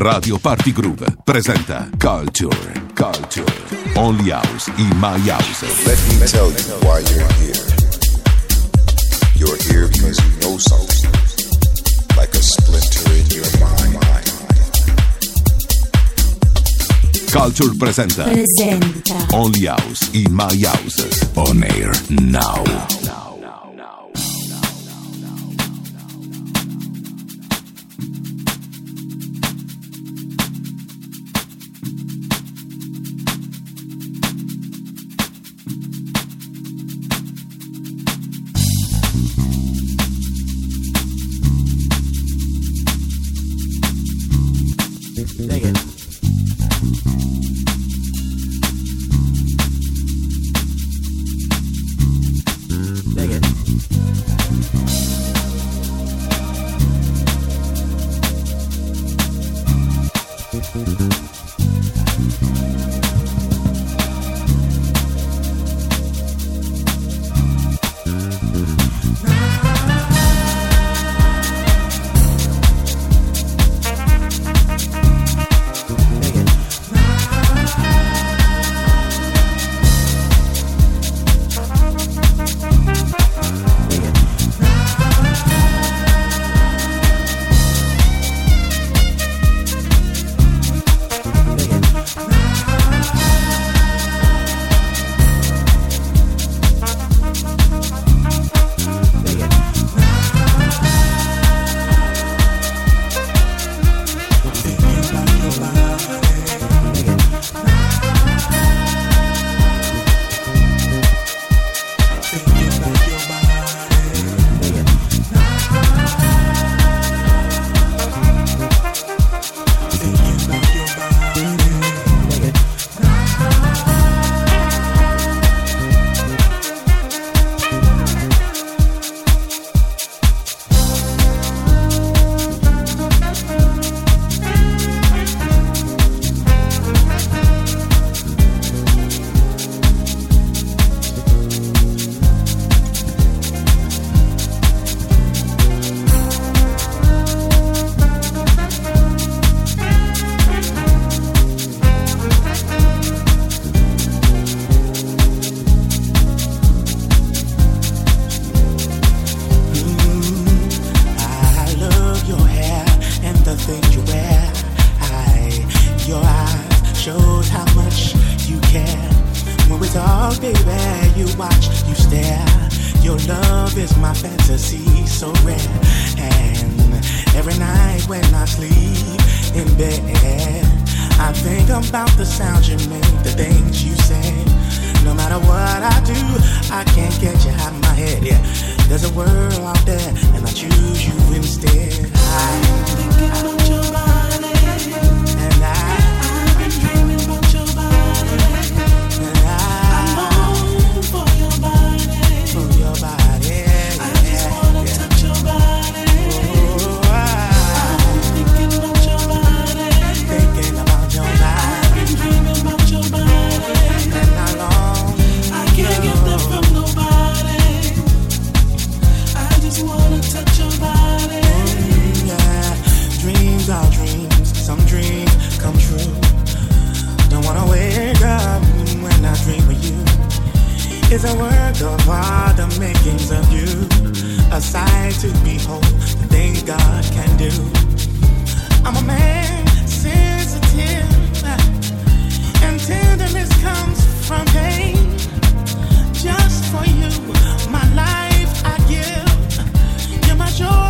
Radio Party Groove presenta Culture, Culture, Only House in My House. Let me tell you why you're here. You're here because you know something, like a splinter in your mind. Culture presenta presenta Only House in My House. On air now. Dig you stare. Your love is my fantasy, so rare. And every night when I sleep in bed, I think about the sounds you make, the things you say. No matter what I do, I can't get you out of my head. Yeah, there's a world out there, and I choose you instead. I'm thinking It's a work of art, the makings of you. A sight to behold, the things God can do. I'm a man sensitive, and tenderness comes from pain. Just for you, my life I give. You're my joy,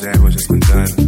that, what's just been done.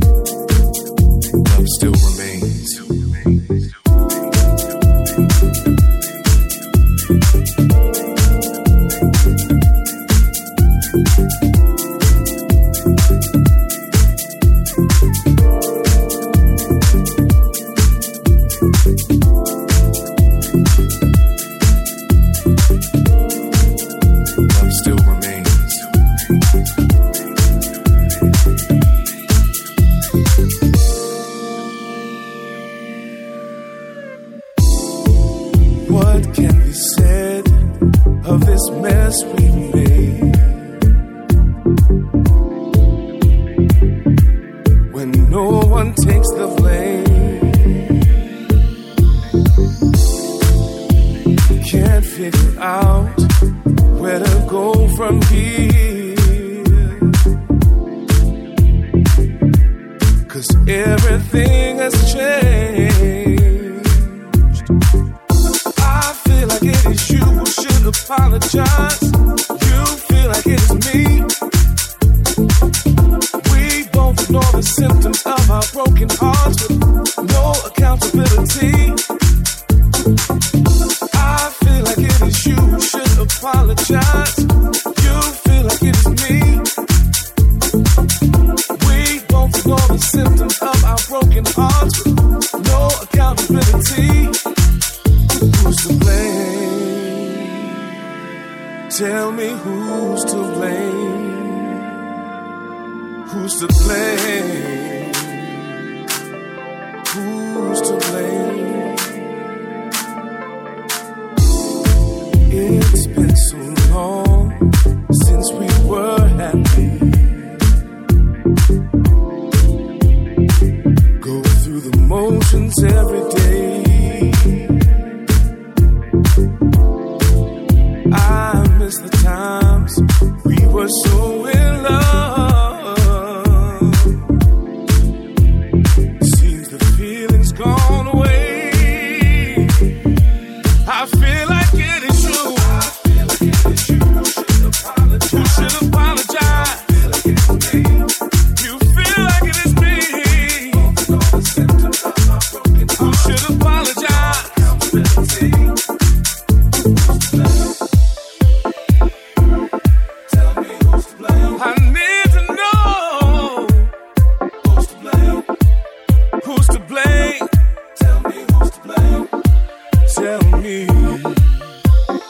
me?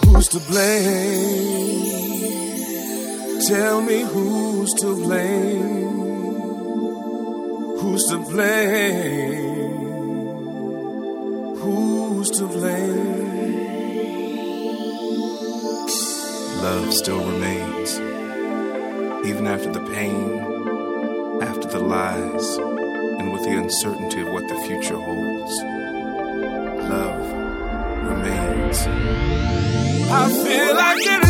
Who's to blame? Tell me who's to blame? Who's to blame? Who's to blame? Love still remains, even after the pain, after the lies, and with the uncertainty of what the future holds. Love remains. I feel like it.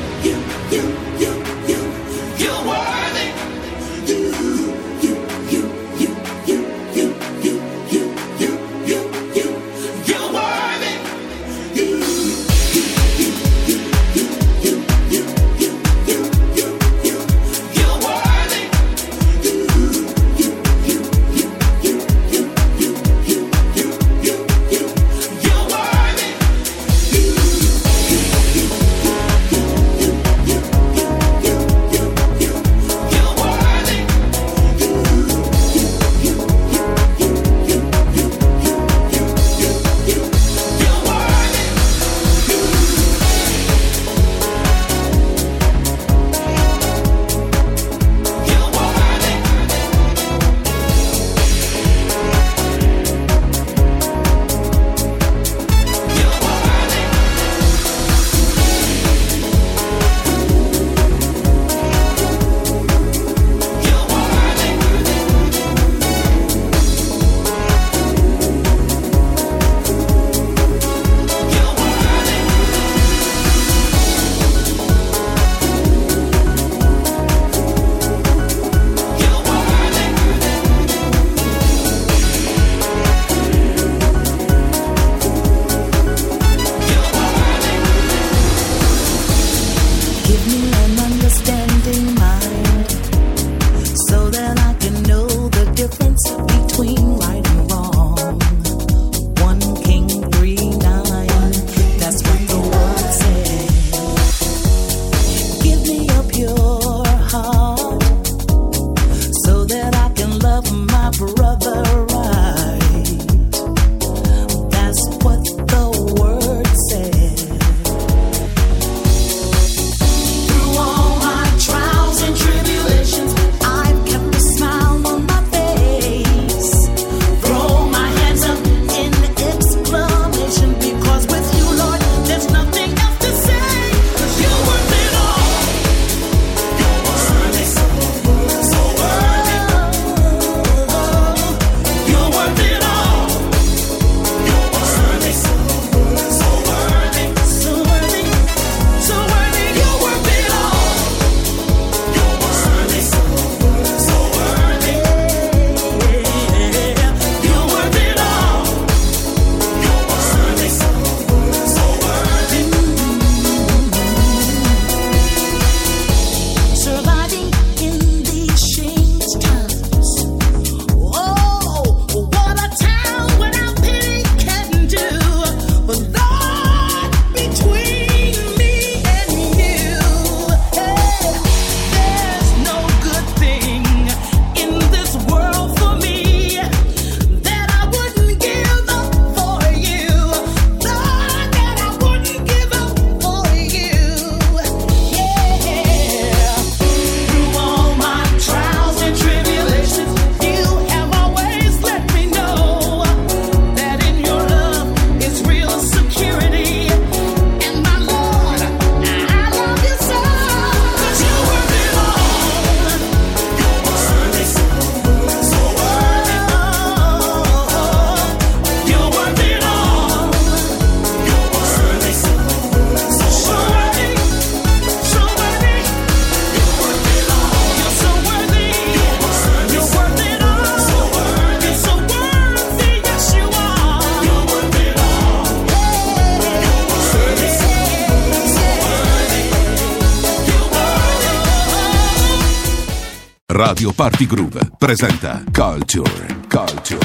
Radio Party Groove presenta Culture, Culture,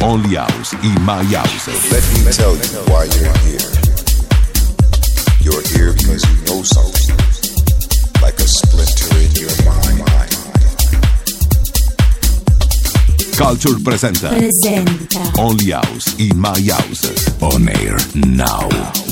Only House in My House. Let me tell you why you're here. You're here because you know something, like a splinter in your mind. Culture presenta, presenta. Only House in My House. On air now.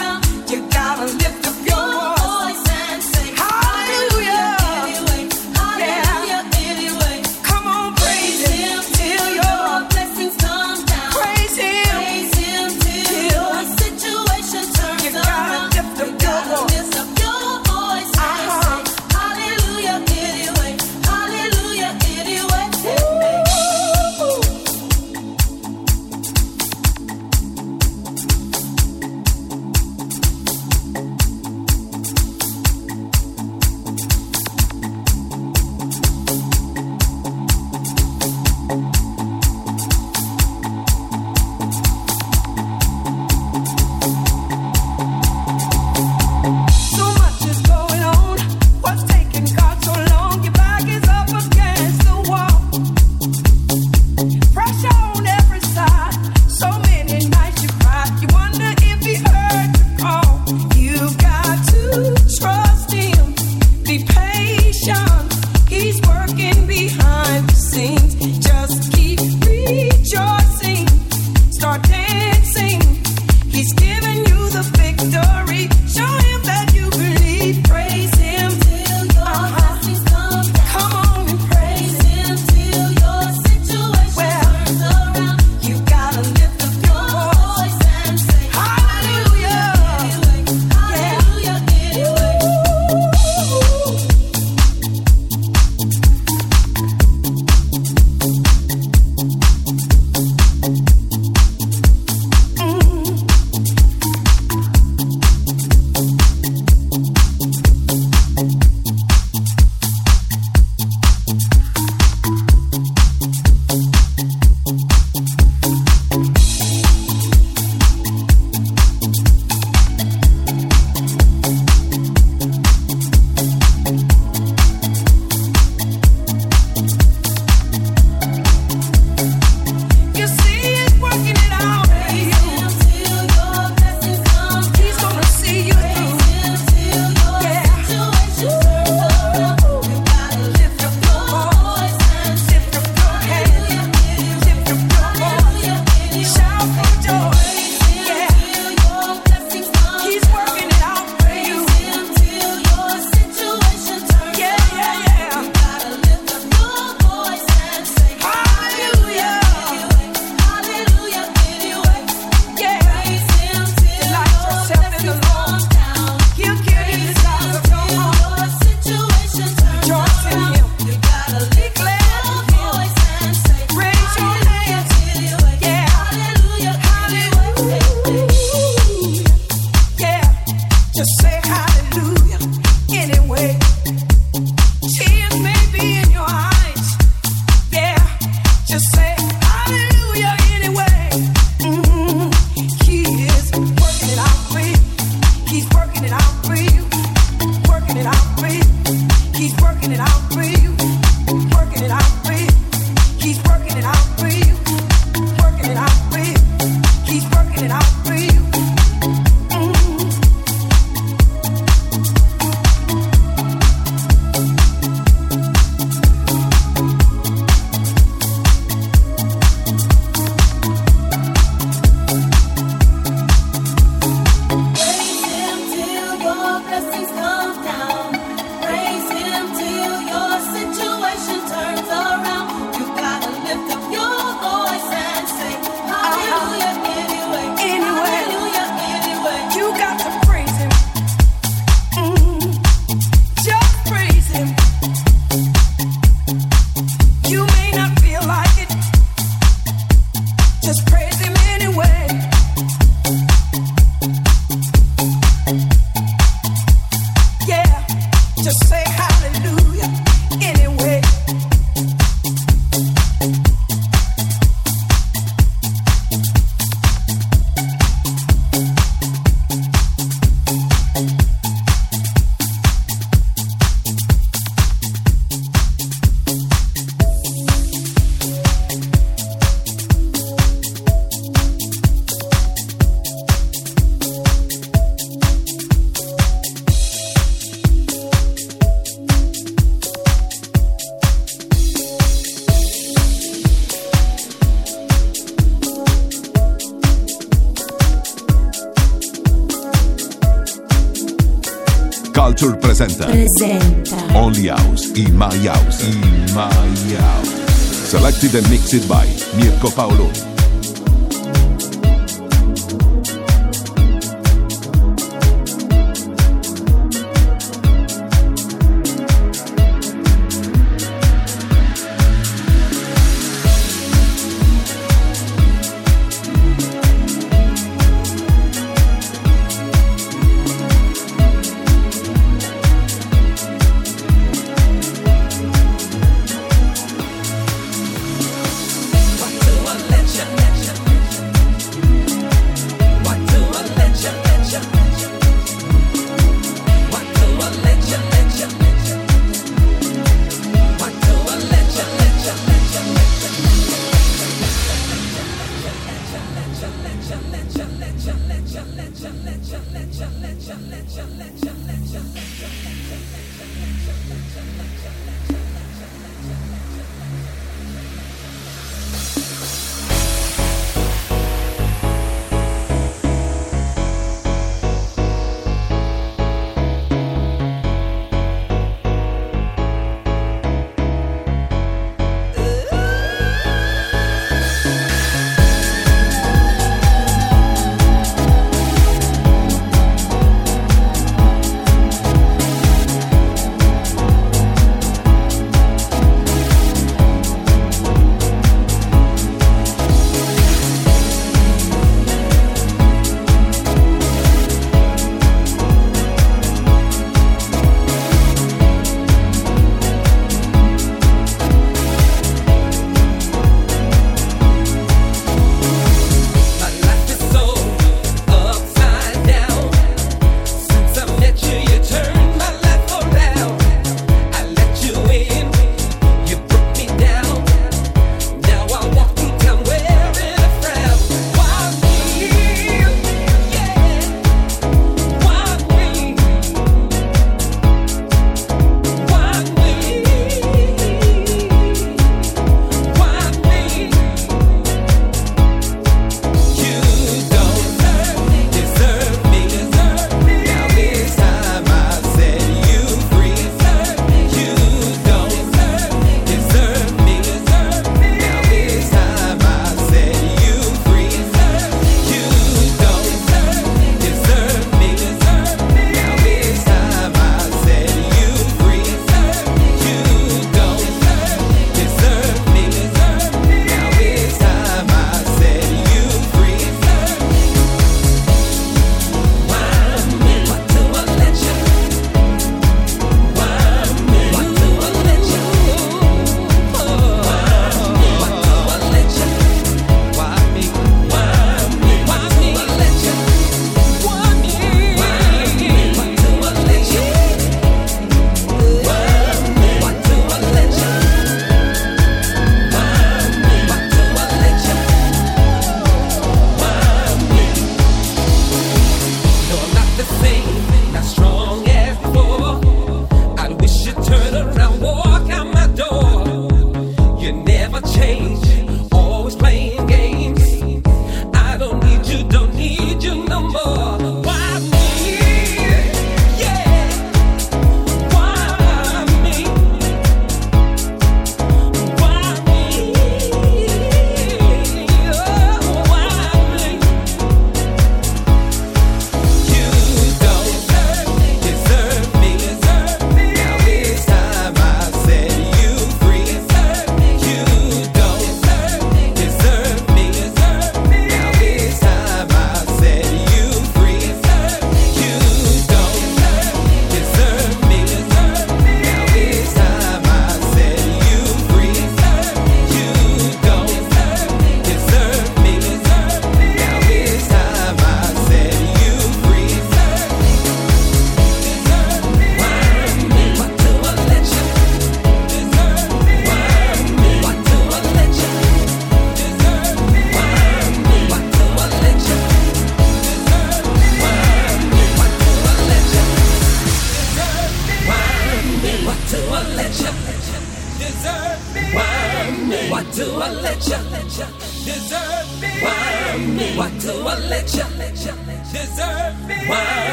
Selected and mixed by Mirko Paoloni.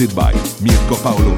Mixed by Mirko Paolo.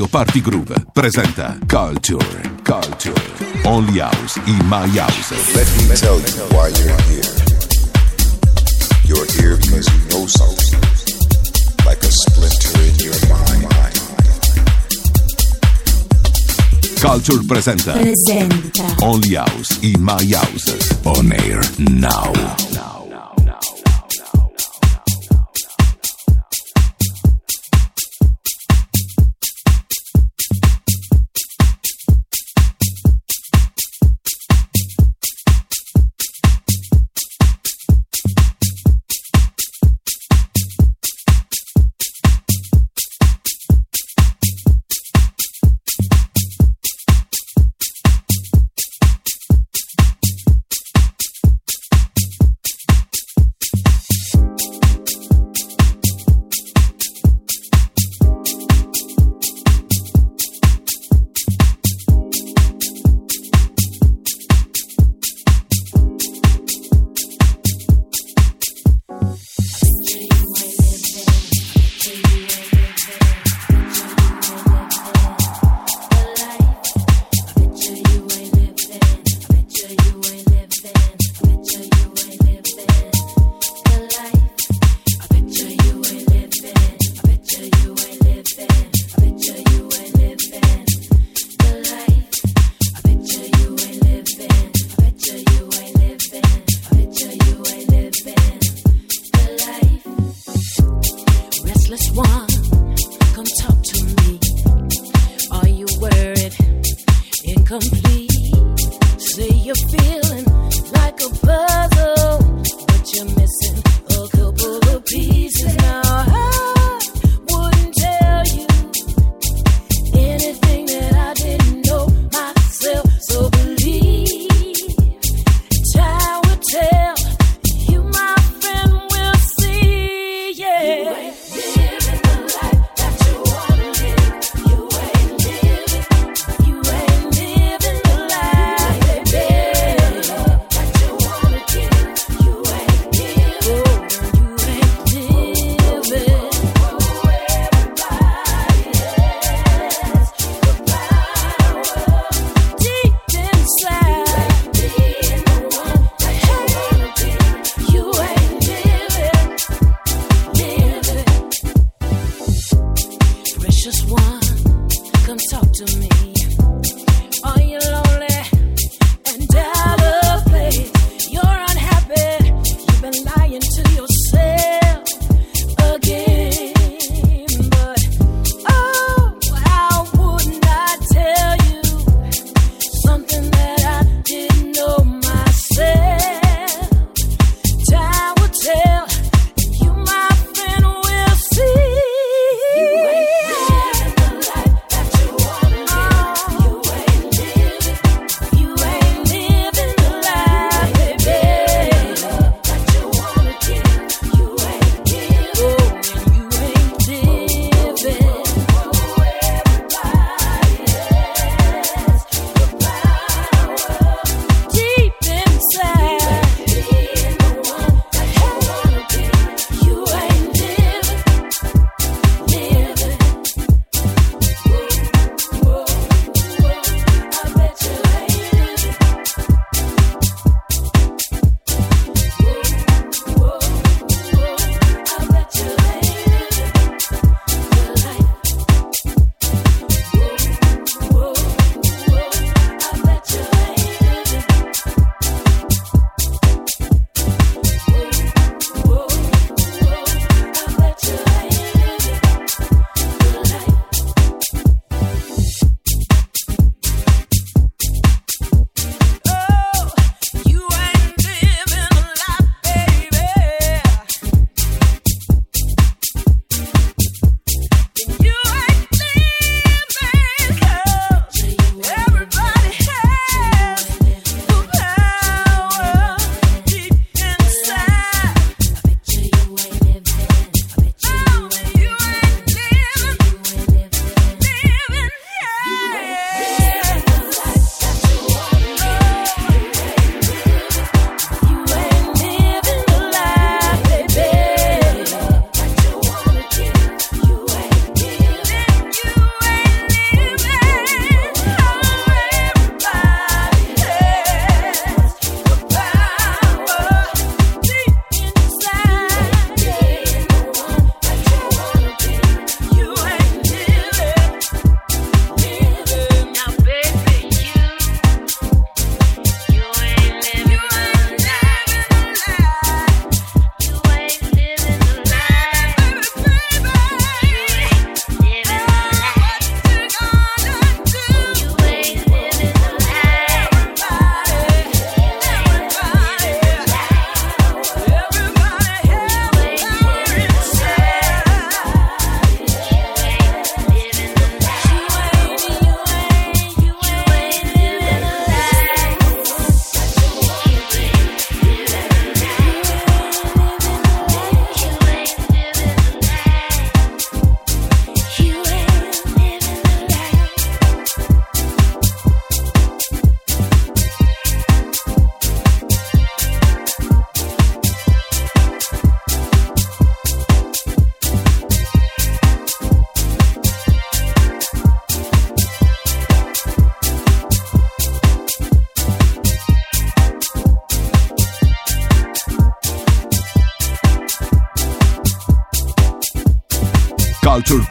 Radio Party Groove presenta Culture, Culture, Only House in My House. Let me tell you why you're here. You're here because you know something, like a splinter in your mind. Culture presenta, presenta. Only House in My House. On air now. now.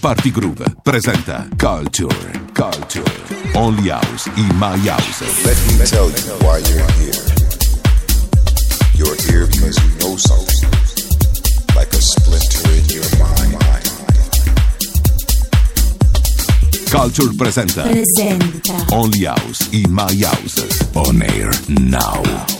Party Groove presenta Culture, Culture, Only House in My House. Let me tell you why you're here. You're here because you know something, like a splinter in your mind. Culture presenta Presenta. Only House in My House. On air now.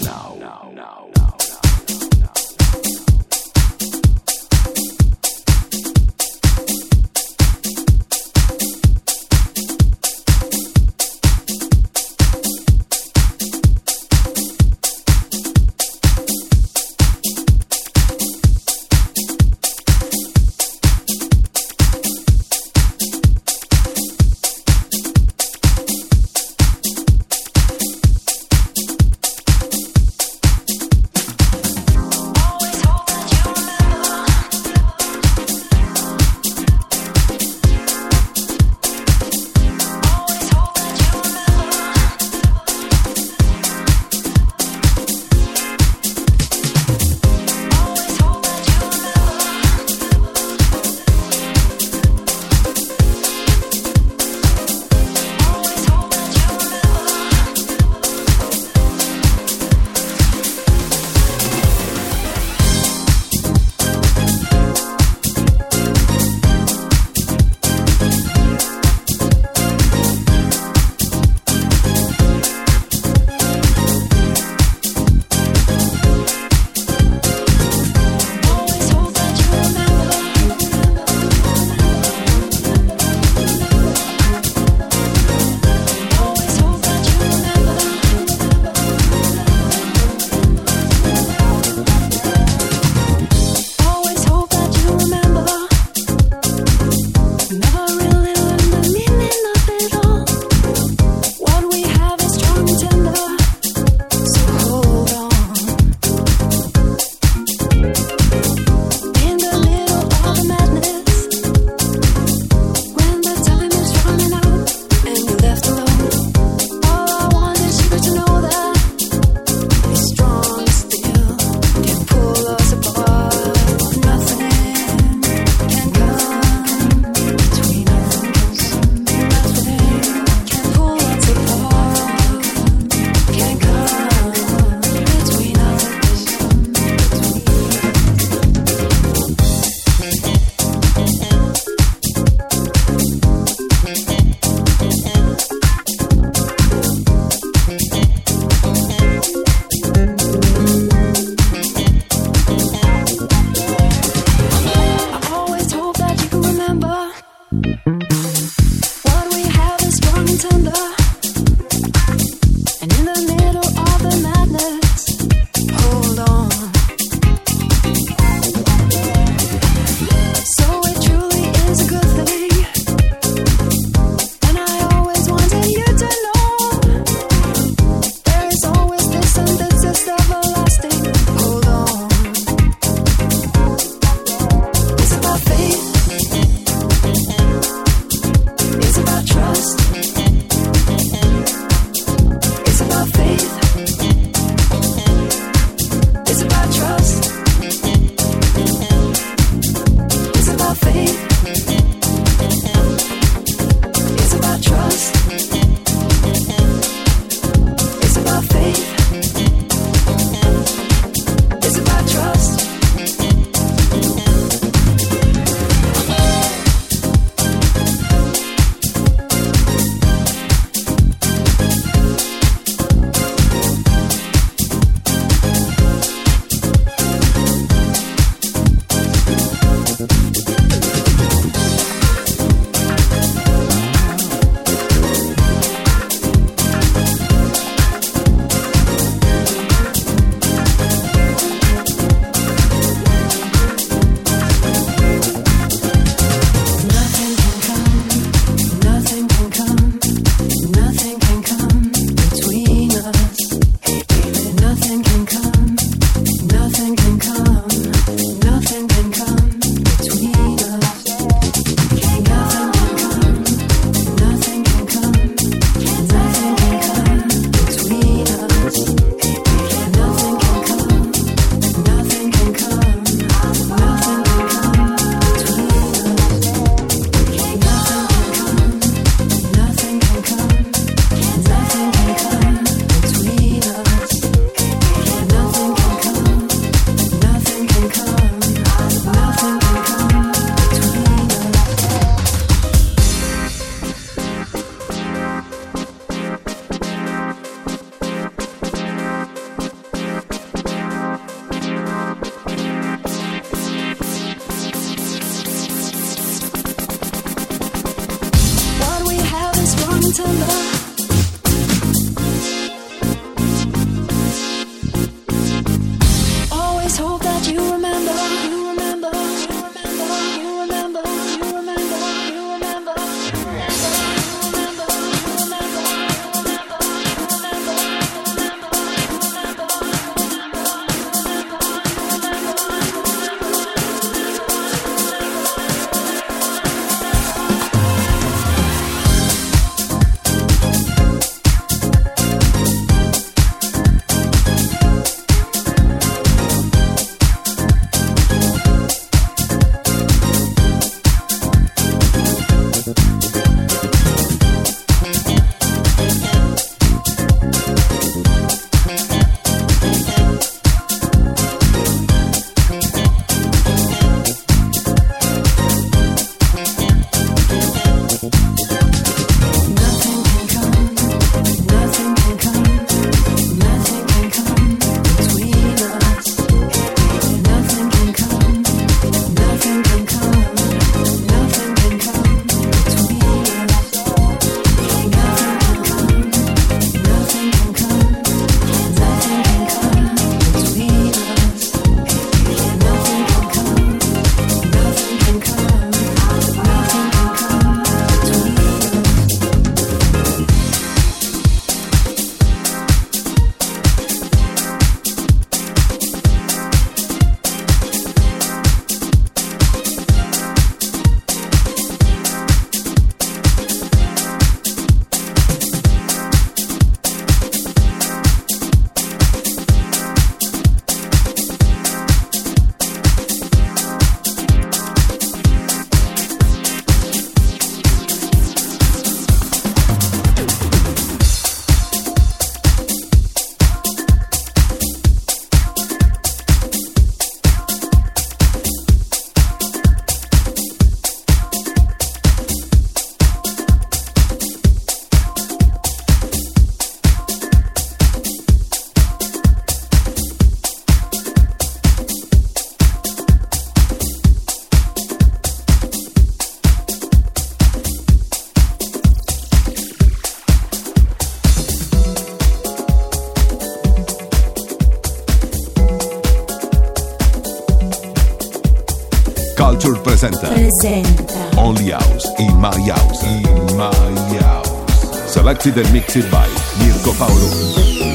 Selected and mixed by Mirko Paolo.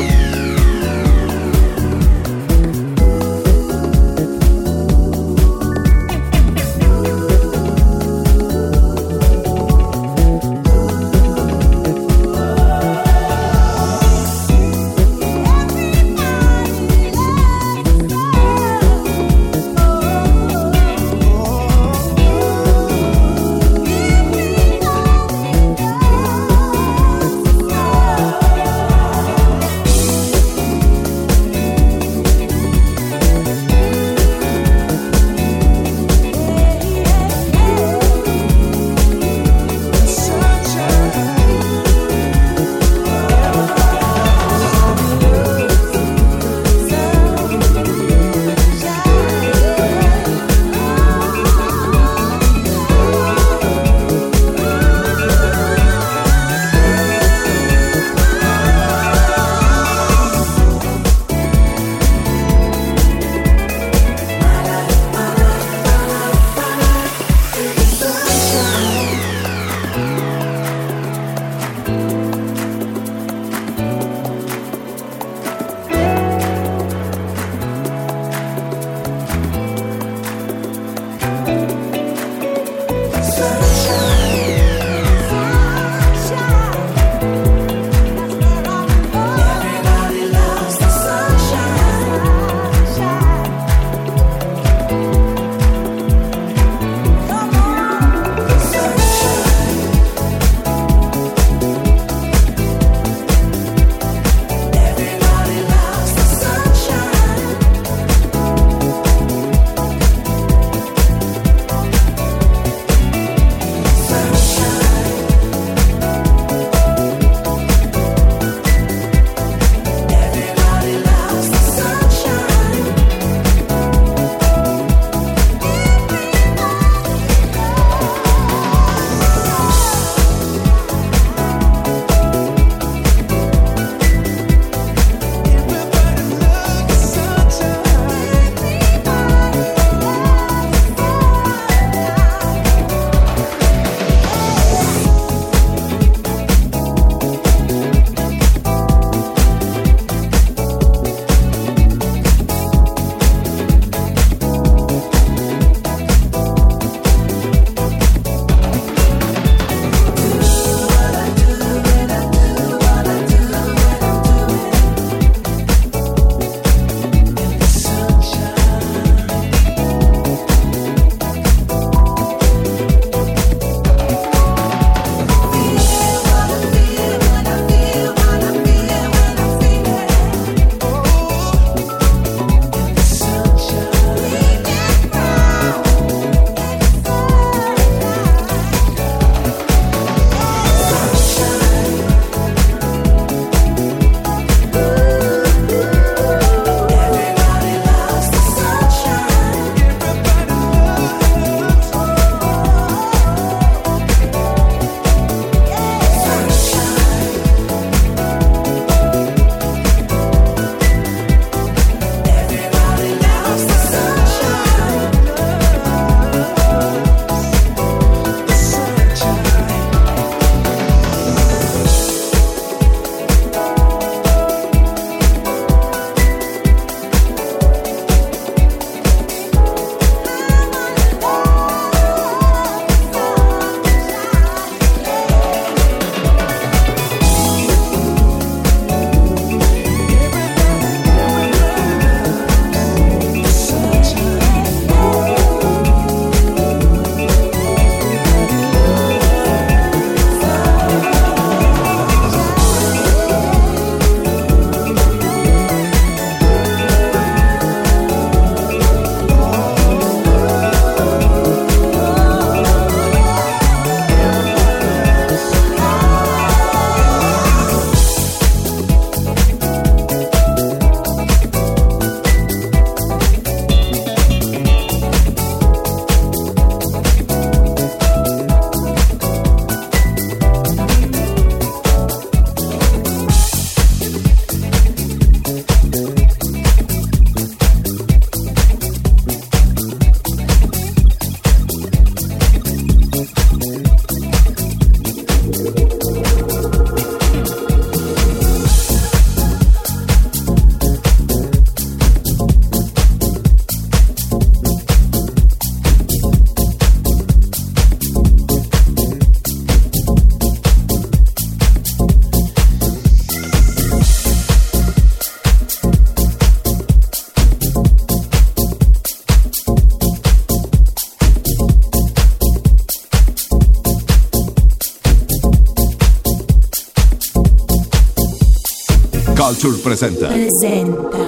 Presenta presenta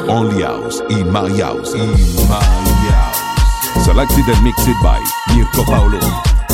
Only House in My House. In My House. Selected and mixed by Mirko Paolo.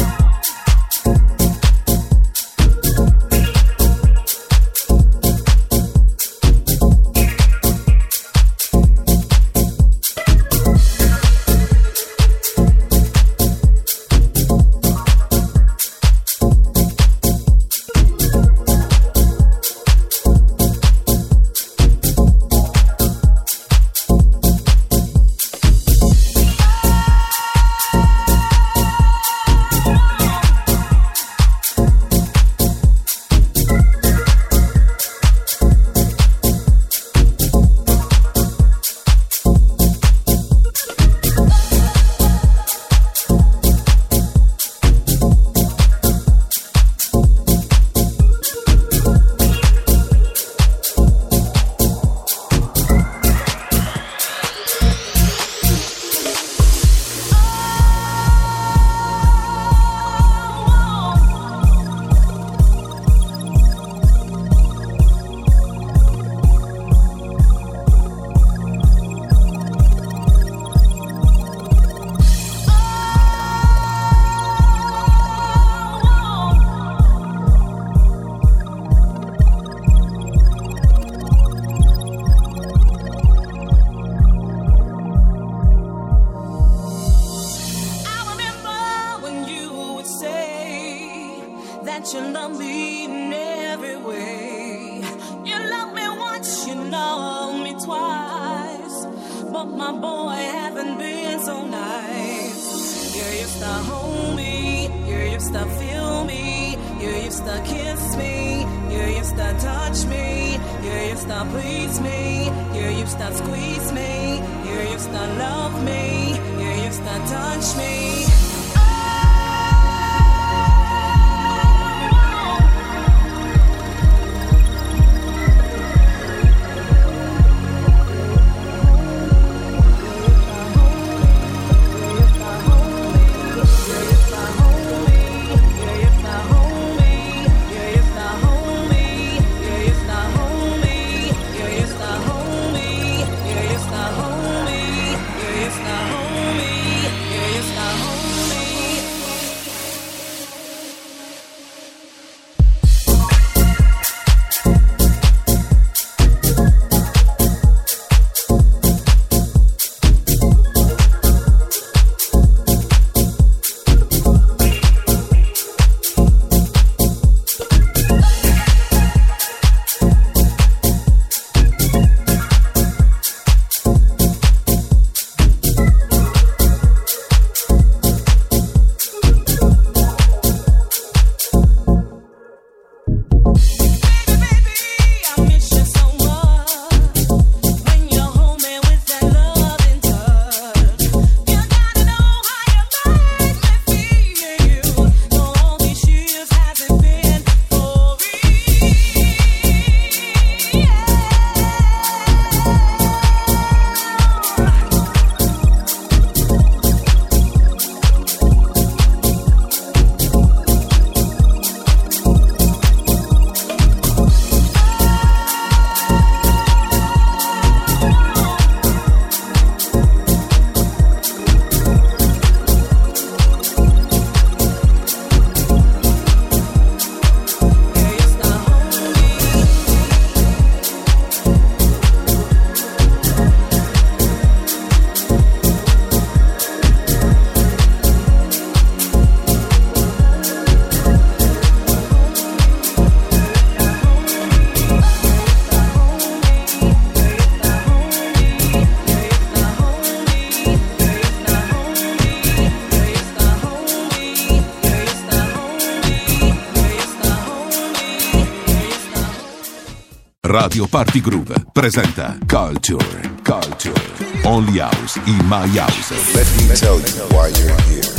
Radio Party Groove presenta Culture. Culture. Only House in My House. Let me tell you why you're here.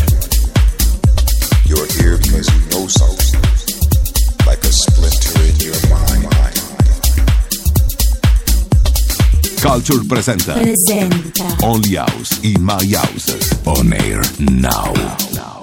You're here because you know something, like a splinter in your mind. Culture presenta presenta Only House in My House. On air now.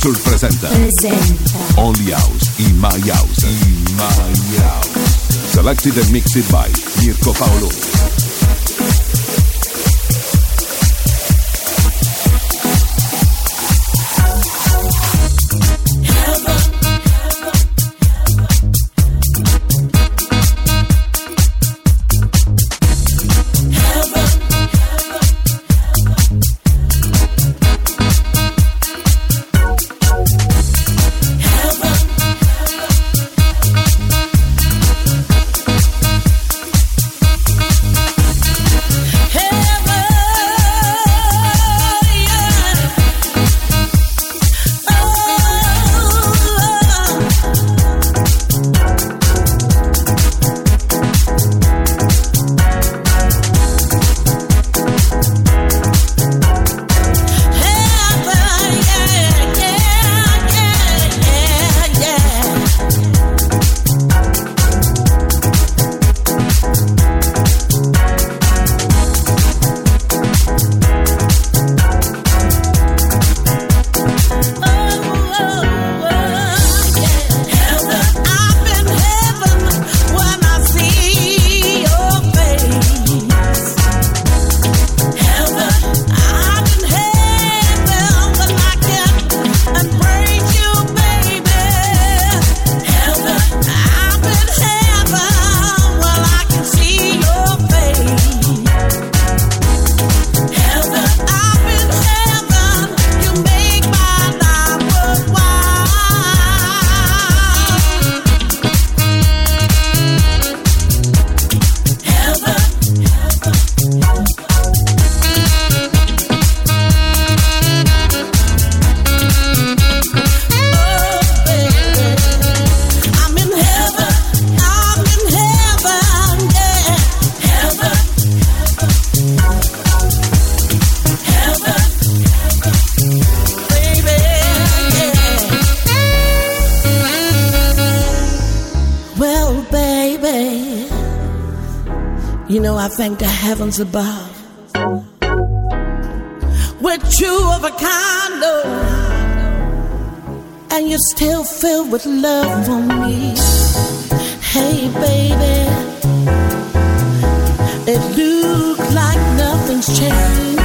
Culture presenta Presenta. Only House in My House. In My House. Selected and mixed by Mirko Paolo. Heavens above. We're true of a kind, oh, and you're still filled with love for me. Hey, baby, it looks like nothing's changed.